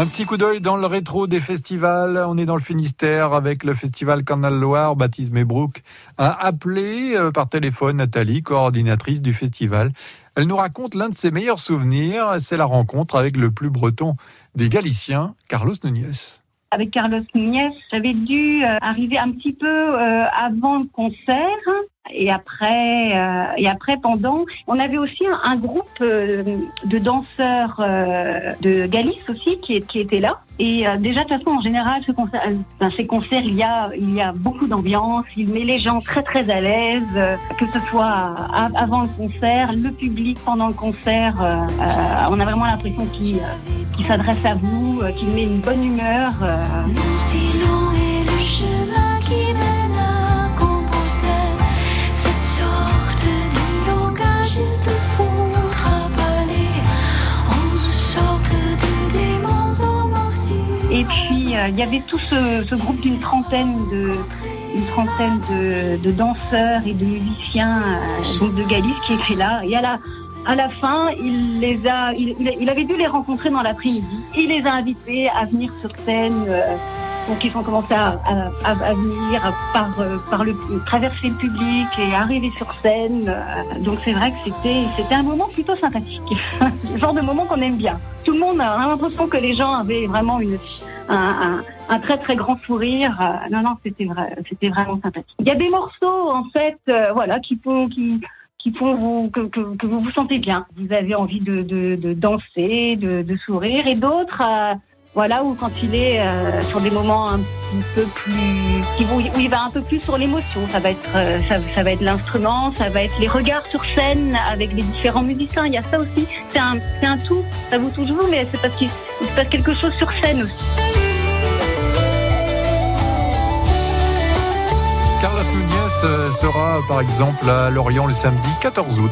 Un petit coup d'œil dans le rétro des festivals. On est dans le Finistère avec le festival Canal Loire. Baptiste Mebrook a appelé euh, par téléphone Nathalie, coordinatrice du festival. Elle nous raconte l'un de ses meilleurs souvenirs. C'est la rencontre avec le plus breton des Galiciens, Carlos Núñez avec Carlos Núñez, j'avais dû euh, arriver un petit peu euh, avant le concert et après euh, et après pendant on avait aussi un, groupe euh, de danseurs euh, de Galice aussi qui, qui était là. Et déjà de toute façon en général ce concert, dans ces concerts il y a il y a beaucoup d'ambiance. Il met les gens très très à l'aise que ce soit avant le concert le public pendant le concert on a vraiment l'impression qu'il qu'il s'adresse à vous qu'il met une bonne humeur puis euh, il y avait tout ce, groupe d'une trentaine de une trentaine de, danseurs et de musiciens euh, de Galice qui étaient là. Et à la à la fin, il les a, il, avait dû les rencontrer dans l'après-midi. Il les a invités à venir sur scène. Euh, donc ils ont commencé à, à, venir par, par le traverser le public et arriver sur scène. Donc c'est vrai que c'était c'était un moment plutôt sympathique, le genre de moment qu'on aime bien. Tout le monde a l'impression que les gens avaient vraiment une un, très très grand sourire. Non non c'était vrai c'était vraiment sympathique. Il y a des morceaux en fait euh, voilà qui font qui qui font que, vous vous sentez bien. Vous avez envie de, de, danser, de, sourire, et d'autres, euh, voilà, où quand il est euh, sur des moments un petit peu plus, où il va un peu plus sur l'émotion. Ça va être, euh, ça, va être l'instrument, ça va être les regards sur scène avec les différents musiciens. Il y a ça aussi. C'est un, un tout. Ça vous touche vous, mais c'est parce qu'il se passe quelque chose sur scène aussi. Sera par exemple à Lorient le samedi 14 août.